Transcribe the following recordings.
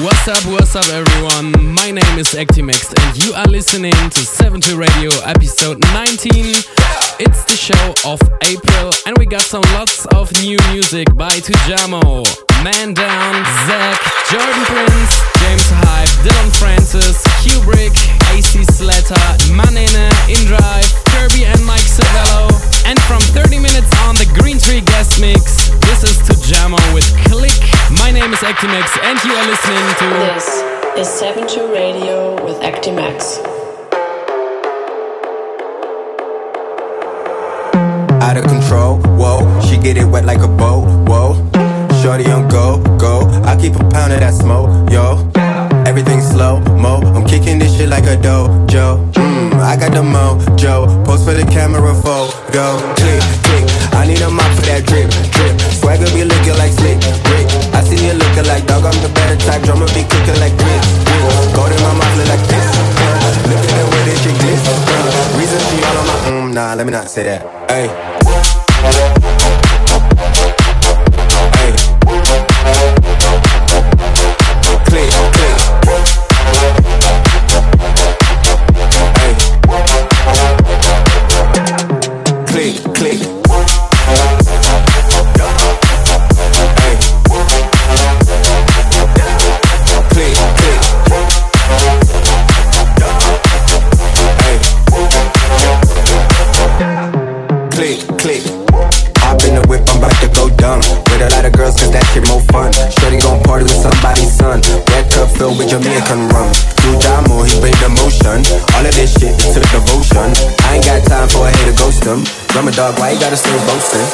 What's up, what's up, everyone? My name is Actimax, and you are listening to 70 Radio episode 19. It's the show of April, and we got some lots of new music by Tujamo, Man Down, Zach, Jordan Prince, James Hype, Dillon Francis, Kubrick, AC Slater, Manene, Indrive, Kirby, and Mike Savello. And from 30 minutes on the Green Tree guest mix, this is Tujamo with Click. My name is Actimax, and you are listening to. This is 72 Radio with Actimax. Out of control, whoa. She get it wet like a boat, whoa. Shorty on go, go. I keep a pound of that smoke, yo. Everything slow, mo. I'm kicking this shit like a dojo. Mmm, I got the mojo. Post for the camera photo. Click, click. I need a mop for that drip, drip. Swagger be looking like slick, Rick. I see you looking like dog. I'm the better type. Drummer be kicking like grits, grits. Gold in my mouth look like this. Look at the way this shit glitz. Reason she all on my, mm, nah, let me not say that. Hey. Filled with Jamaican rum. Do Jamo, he bring the motion. All of this shit, it took devotion. I ain't got time for a hater ghost him. Drum a dog, why you gotta stay boasting?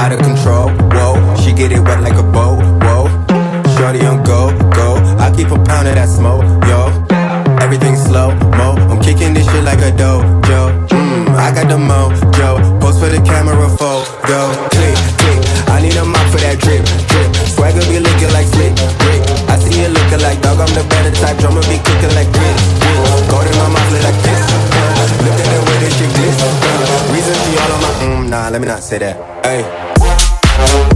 Out of control, whoa. She get it wet like a boat, whoa. Shorty on go, go. I keep a pound of that smoke, yo. Everything slow, mo. I'm kicking this shit like a dojo. I got the mojo. Post for the camera photo. Click, click. I need a mop for that drip, drip. Swagger be looking like slick, Rick. I see you looking like dog. I'm the better type. Drummer be kicking like grit, grit. Gold in my mouth look like this. Look at the way this shit glitz. Reason she all on my, mm, nah, let me not say that. Hey.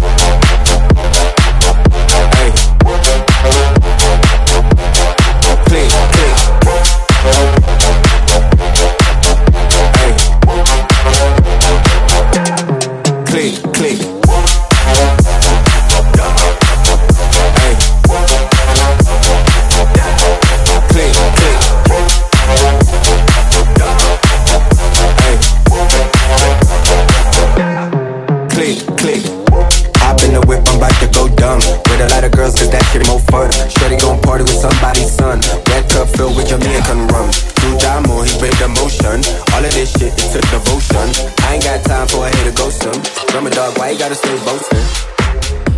Gotta stay boasting?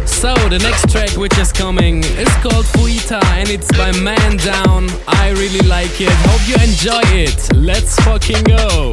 So, the next track which is coming is called Fuita and it's by Man Down. I really like it. Hope you enjoy it. Let's fucking go.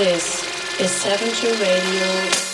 I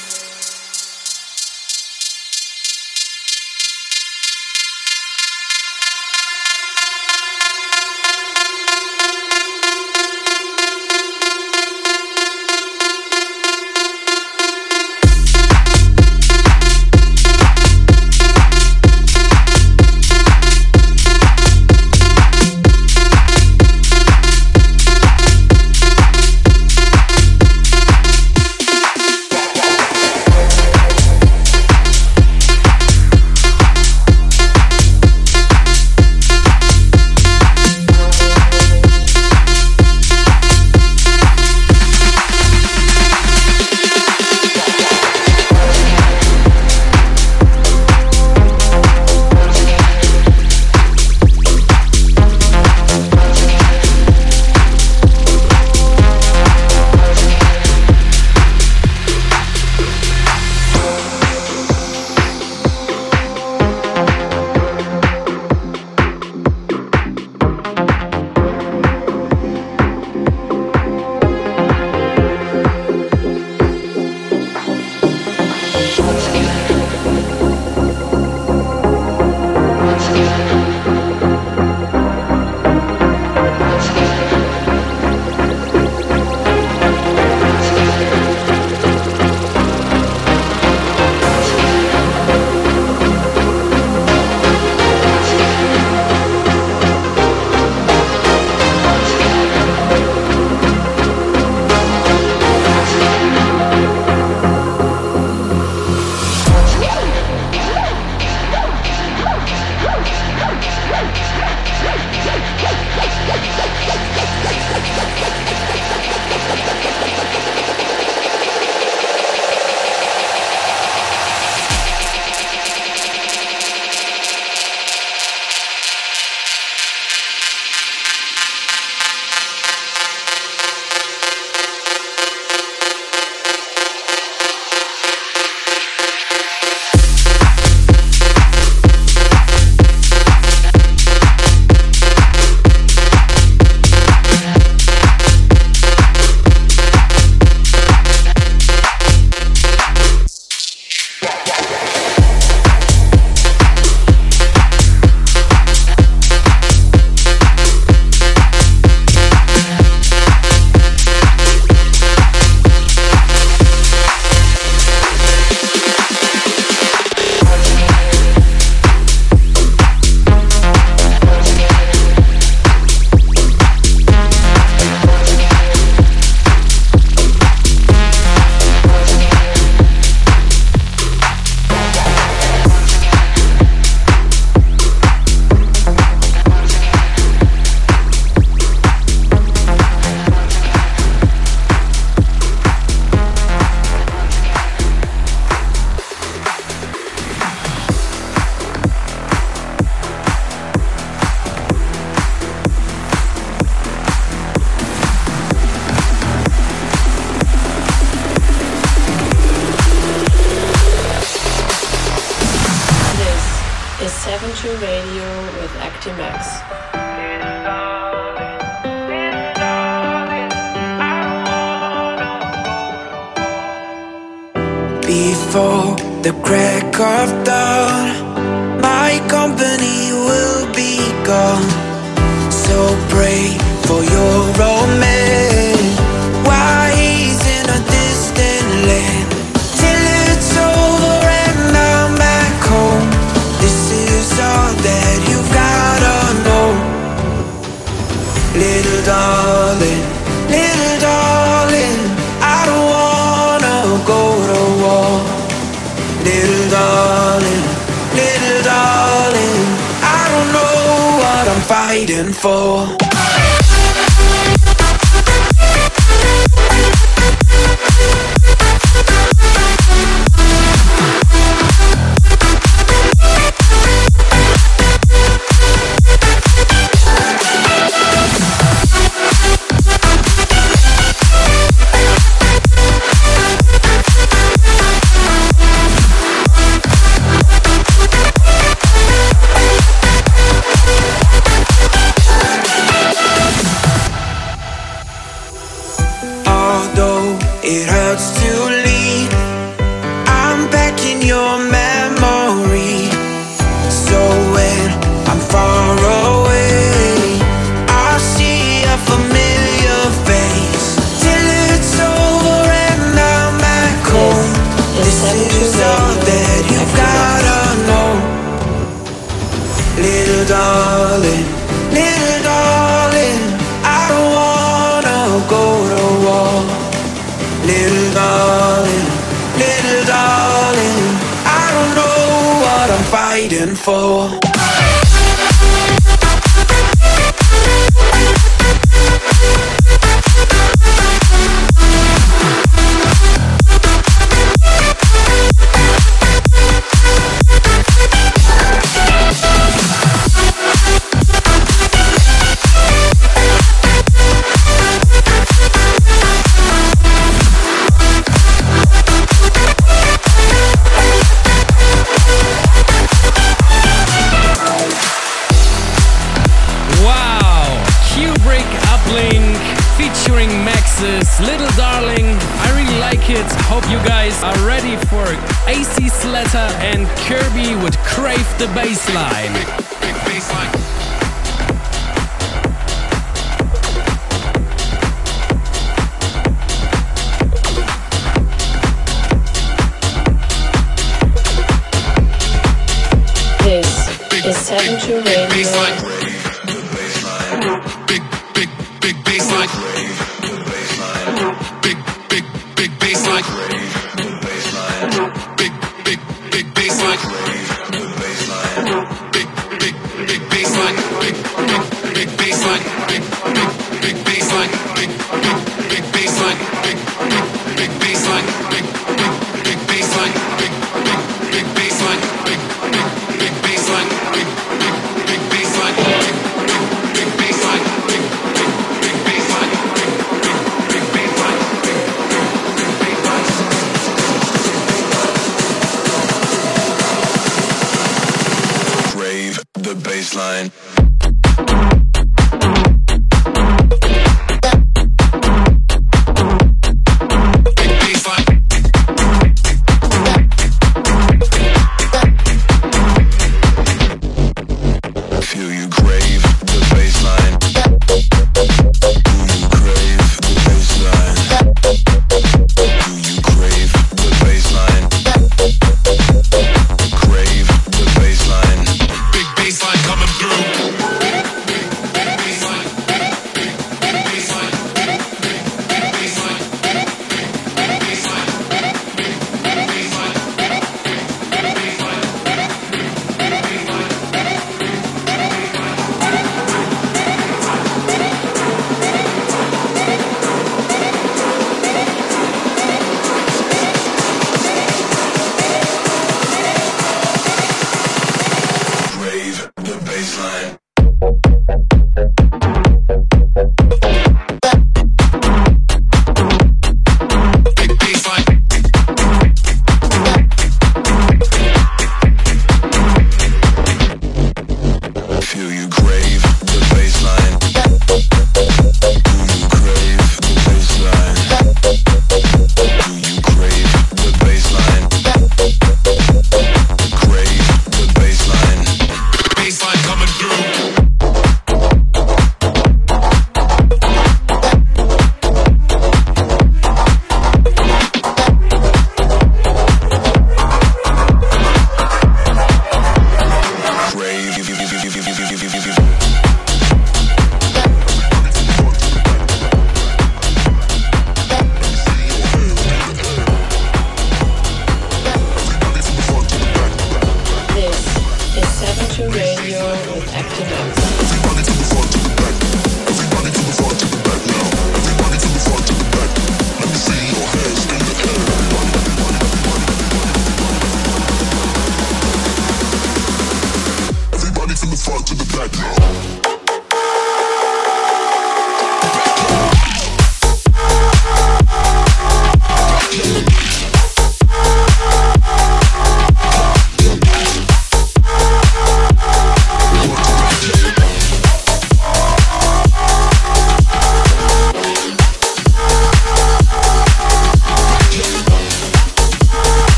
Info.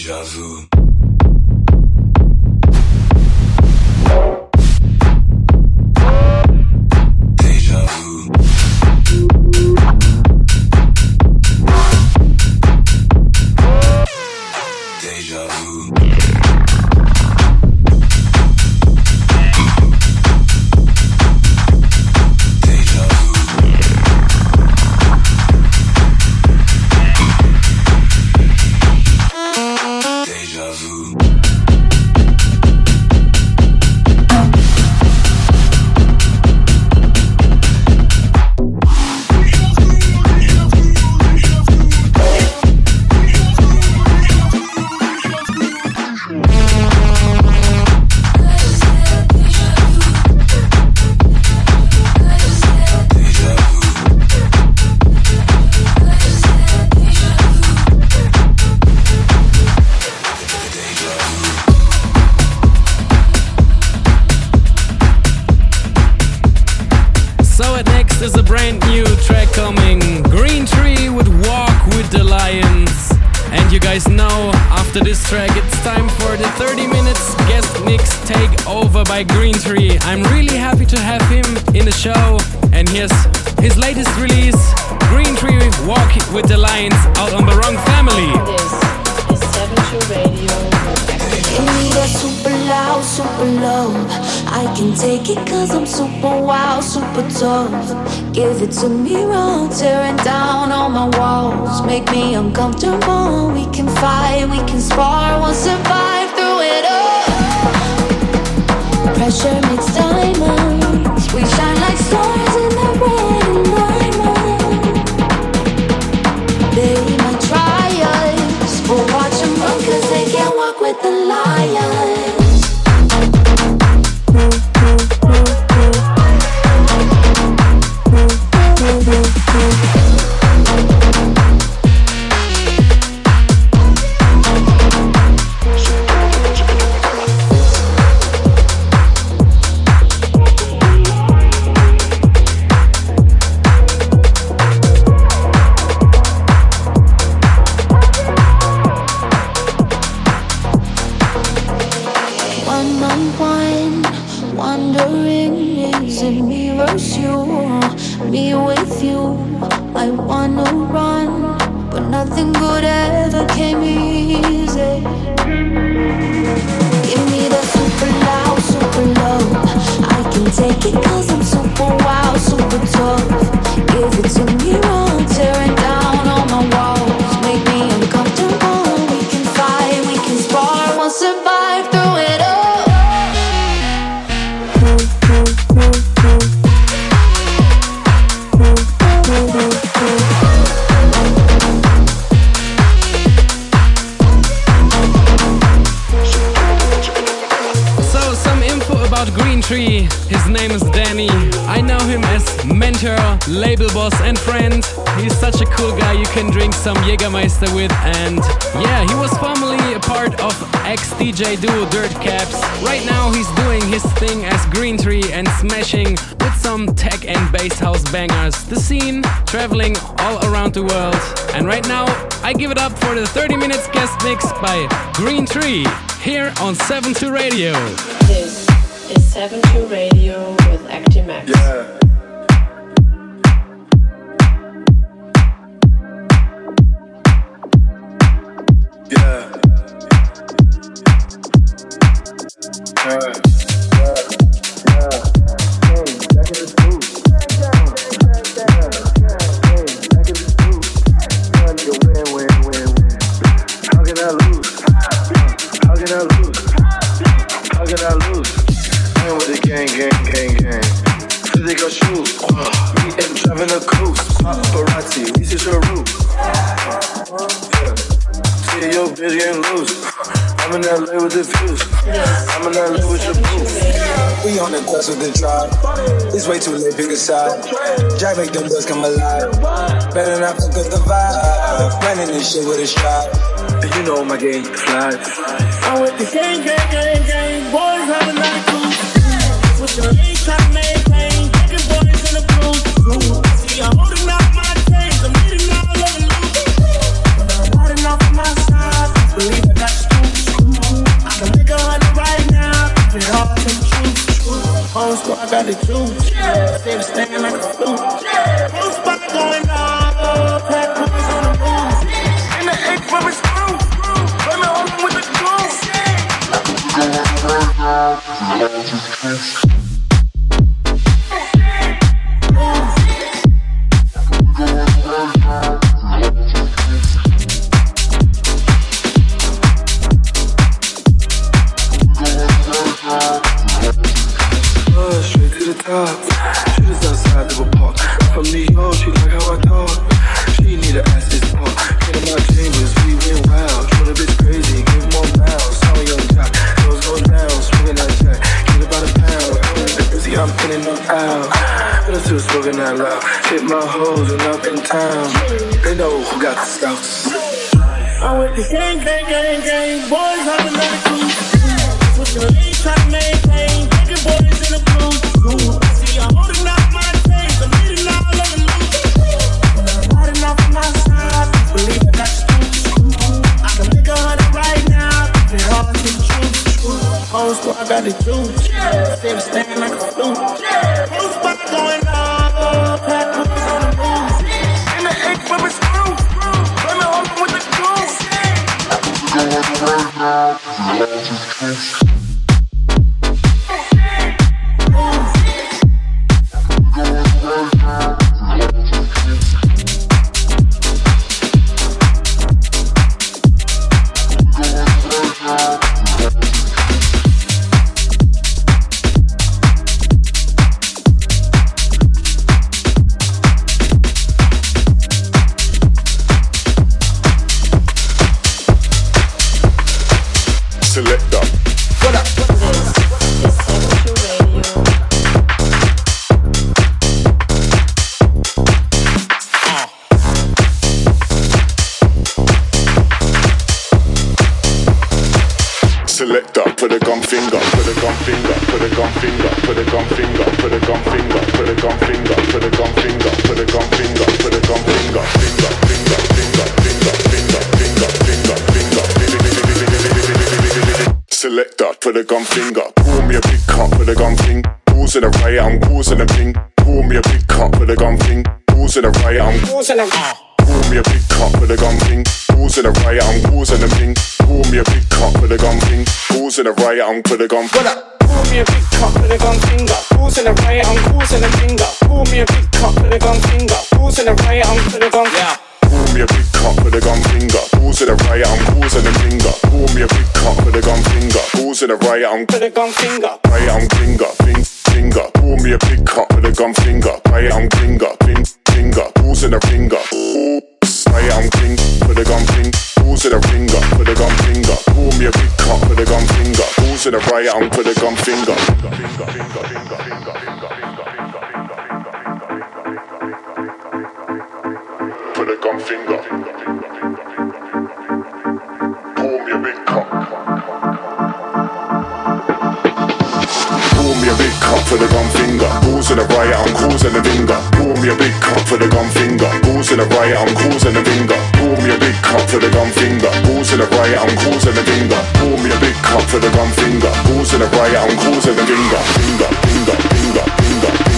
Deja by Green Tree here on 72 Radio. And up in town. They know who got the stouts. I'm with the gang, gang, gang, gang. Boys on the cruise. Switching the lanes, trying to maintain. Taking boys in the blues. See, I'm holding out my chains. I'm leading all of the loot. Riding off my side, believe I got the truth. I can make a hundred right now. It's hard to truth. Whole squad got the juice. Stay stand like a flute. Whole spot going right now, you. Finger, pull me a big cup, put a gun thing. Causing a riot, I'm causing a thing. Pull me a big cup, put a gun thing. Causing a riot, I'm causing a. Pull me a big cup, put a gun thing. Causing a riot, I'm causing a thing. Pull me a big cup, put a gun thing. Causing a riot, I'm put a gun. What up? Pull me a big cup with a gun finger. Causing a riot, I'm causing a finger. Pull me a big cup with a gun finger. Causing a riot, I'm with a gun. Yeah. Pull me a big cup with a gun finger. Causing a riot, to the right on with a gun finger. Right on finger, finger, finger. Pull me a big cup put a gun finger. Right on finger, finger, finger. Balls in a finger. Right on king, put a gun finger. Balls in the finger, put a gun finger. Pull me a big cup with a gun finger. Balls in the right on, put a gun finger. Finger, finger, finger, finger. For the gun finger. Causing a riot, I'm causing a finger. Pull me a big cup for the gun finger. Causing a riot, I'm causing a finger. Pull me a big cup for the gun finger. Causing a riot, I'm causing a finger. Pull me a big cup for the gun finger. Causing a riot, I'm causing a finger, finger, finger, finger, finger,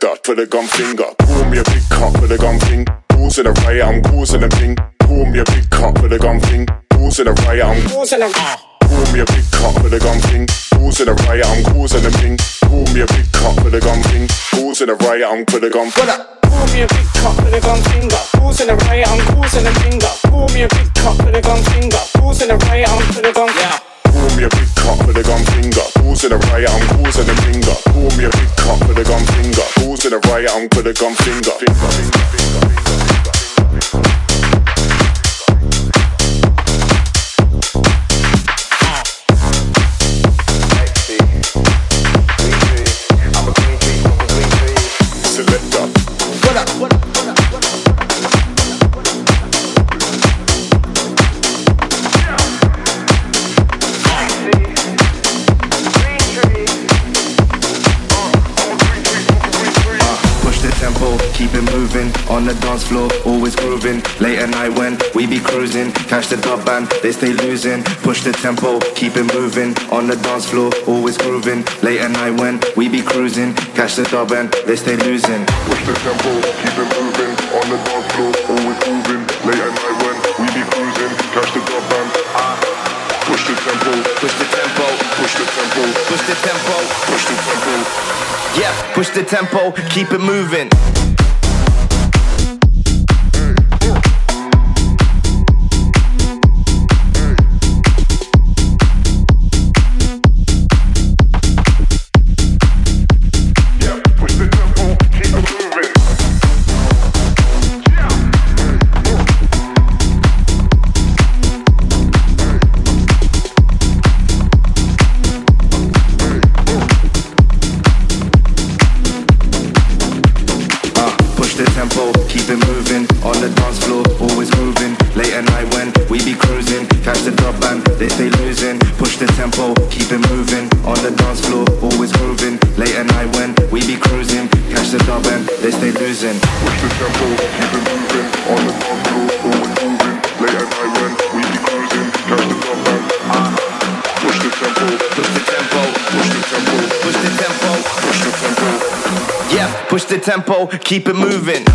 Selector, put a gun finger. Pull me a big cup with a gun thing. Causing a riot, I'm causing a thing. Pull me a big cup with a gun thing. Causing a riot, I'm causing a. Ah. Pull me a big cup with a gun thing. Causing a riot, I'm causing a thing. Pull me a big cup with a gun thing. Causing a riot, I'm with a gun. What up? Pull me a big cup with a gun finger. Causing a riot, I'm causing a finger. Pull me a big cup with a gun finger. Causing a riot, I'm with a gun. Yeah. Pull me a big cup with a gun finger. Causing a riot, I'm causing a finger. Pull me a big cup with a gun finger. Causing a riot, I'm with a gun finger. Finger, finger, finger, finger, Push the. On dance floor, always grooving. Late at night when we be cruising, catch the dub band, they stay losing. Push the tempo, keep it moving. On the dance floor, always grooving. Late at night when we be cruising, catch the dub band, they stay losing. Push the tempo, keep it moving. On the dance floor, always moving. Late at night when we be cruising, catch the dub band. Push the tempo, push the tempo, push the tempo, push the tempo, push the tempo. Yeah, push the tempo, keep it moving. Tempo, keep it moving.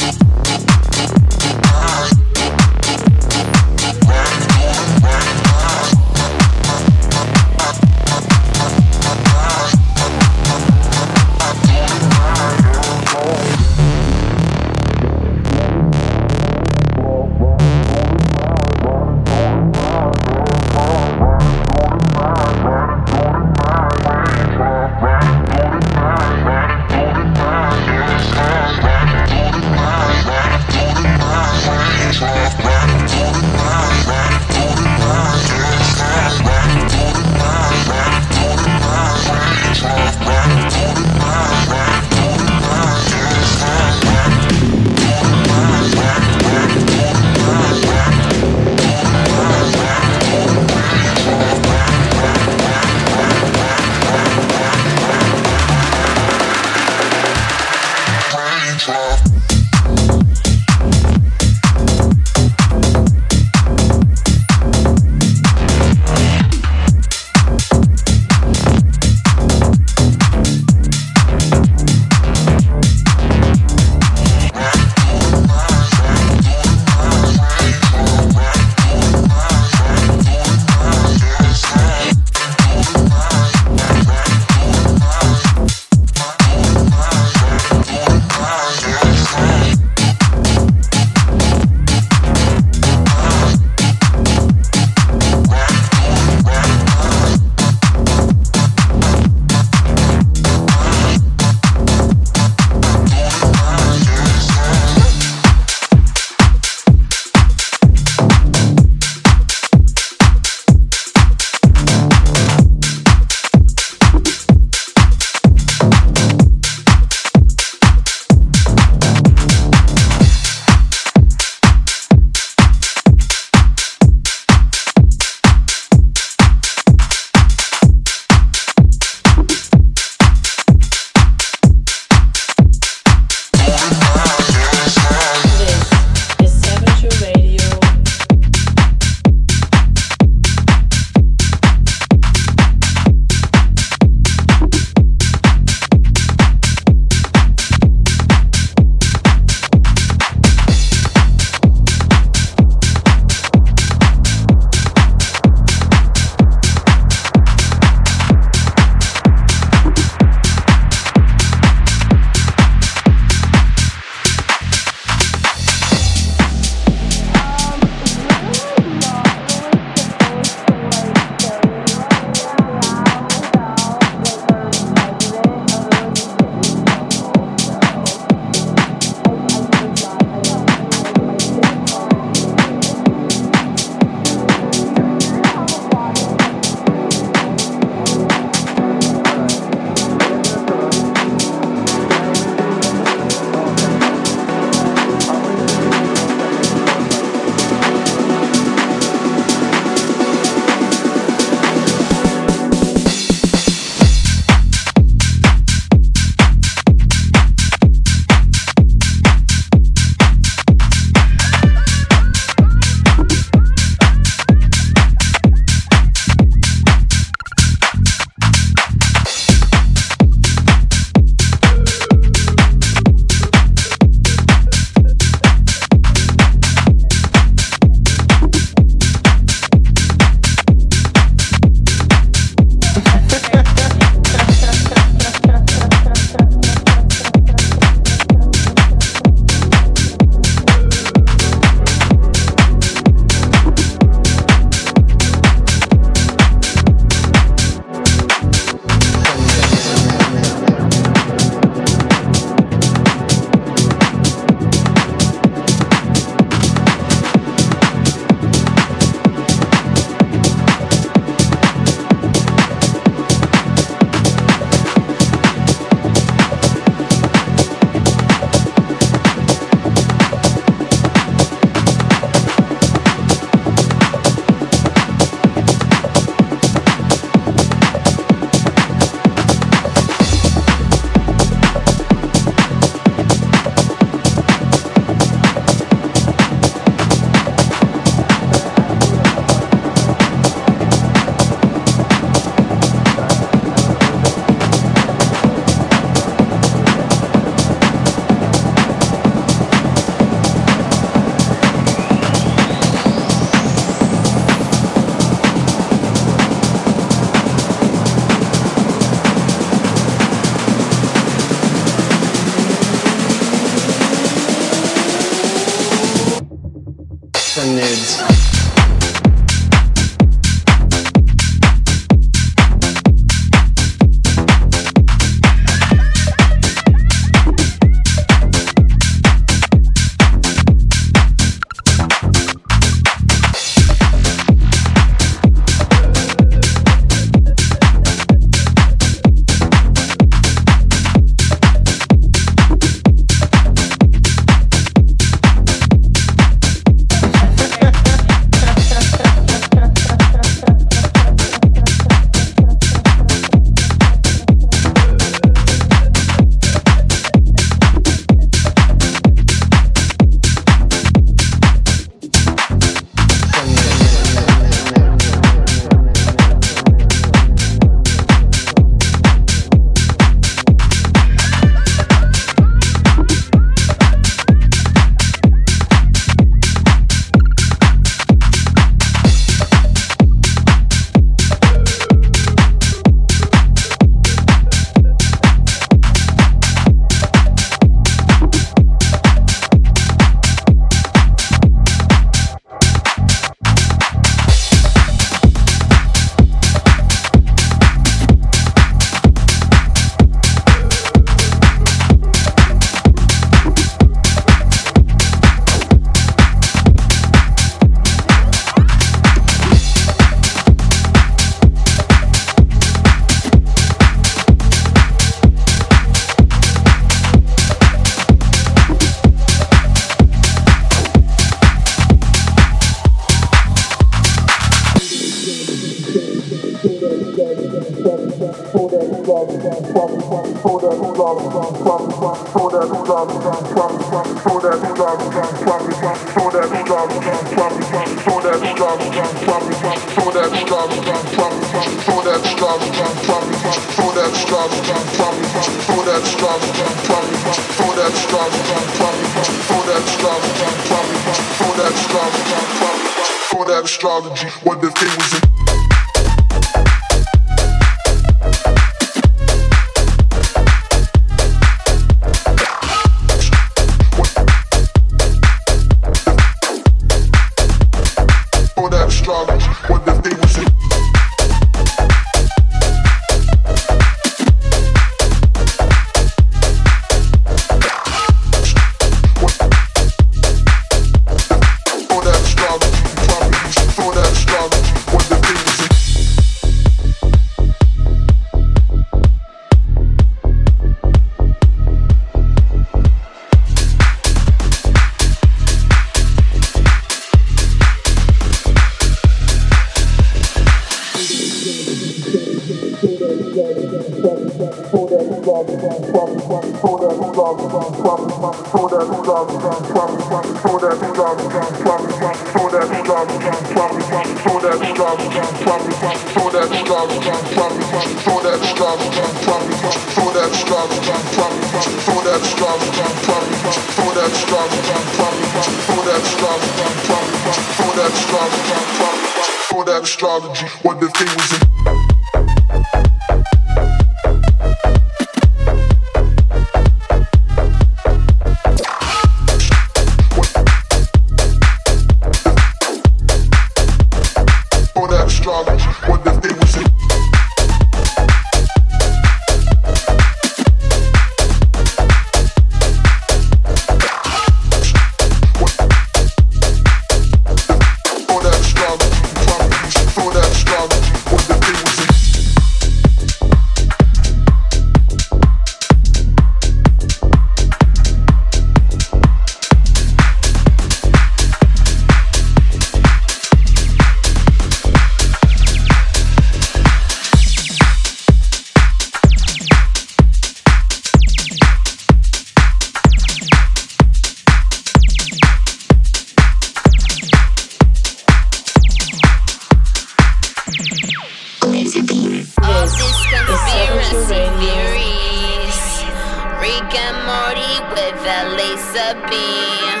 being.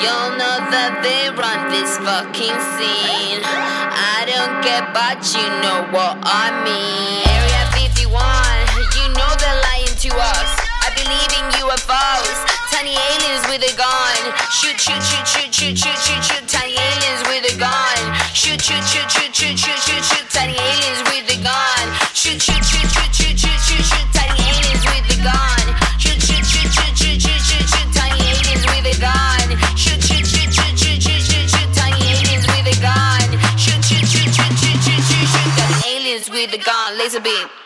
You'll know that they run this fucking scene. I don't get, but you know what I mean. Area 51, you know they're lying to us. I believe in UFOs, tiny aliens with a gun. Shoot, shoot, shoot, shoot, shoot, shoot, shoot, shoot, tiny aliens with a gun. Shoot, shoot, shoot, shoot, shoot, shoot, shoot, shoot, tiny aliens. Laser beam.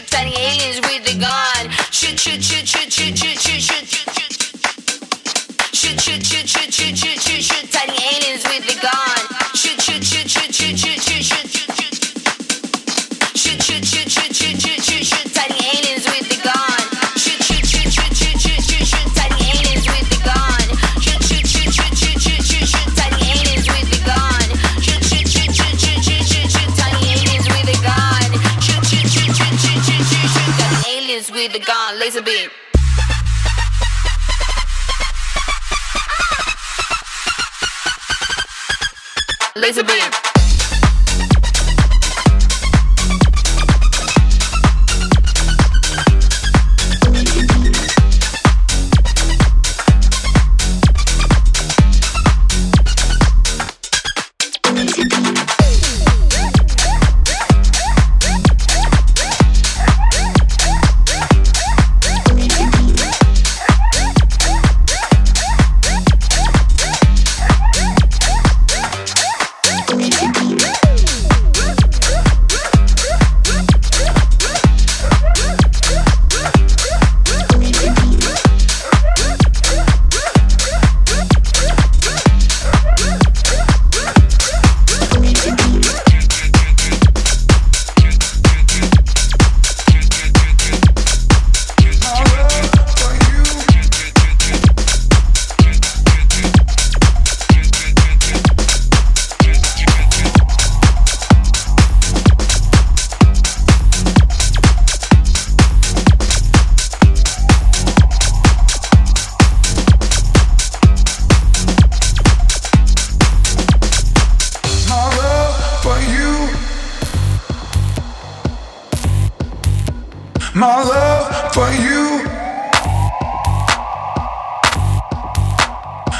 my love for you.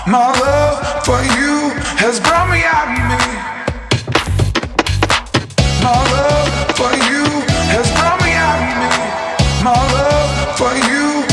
My love for you has brought me out of me. My love for you has brought me out of me. My love for you.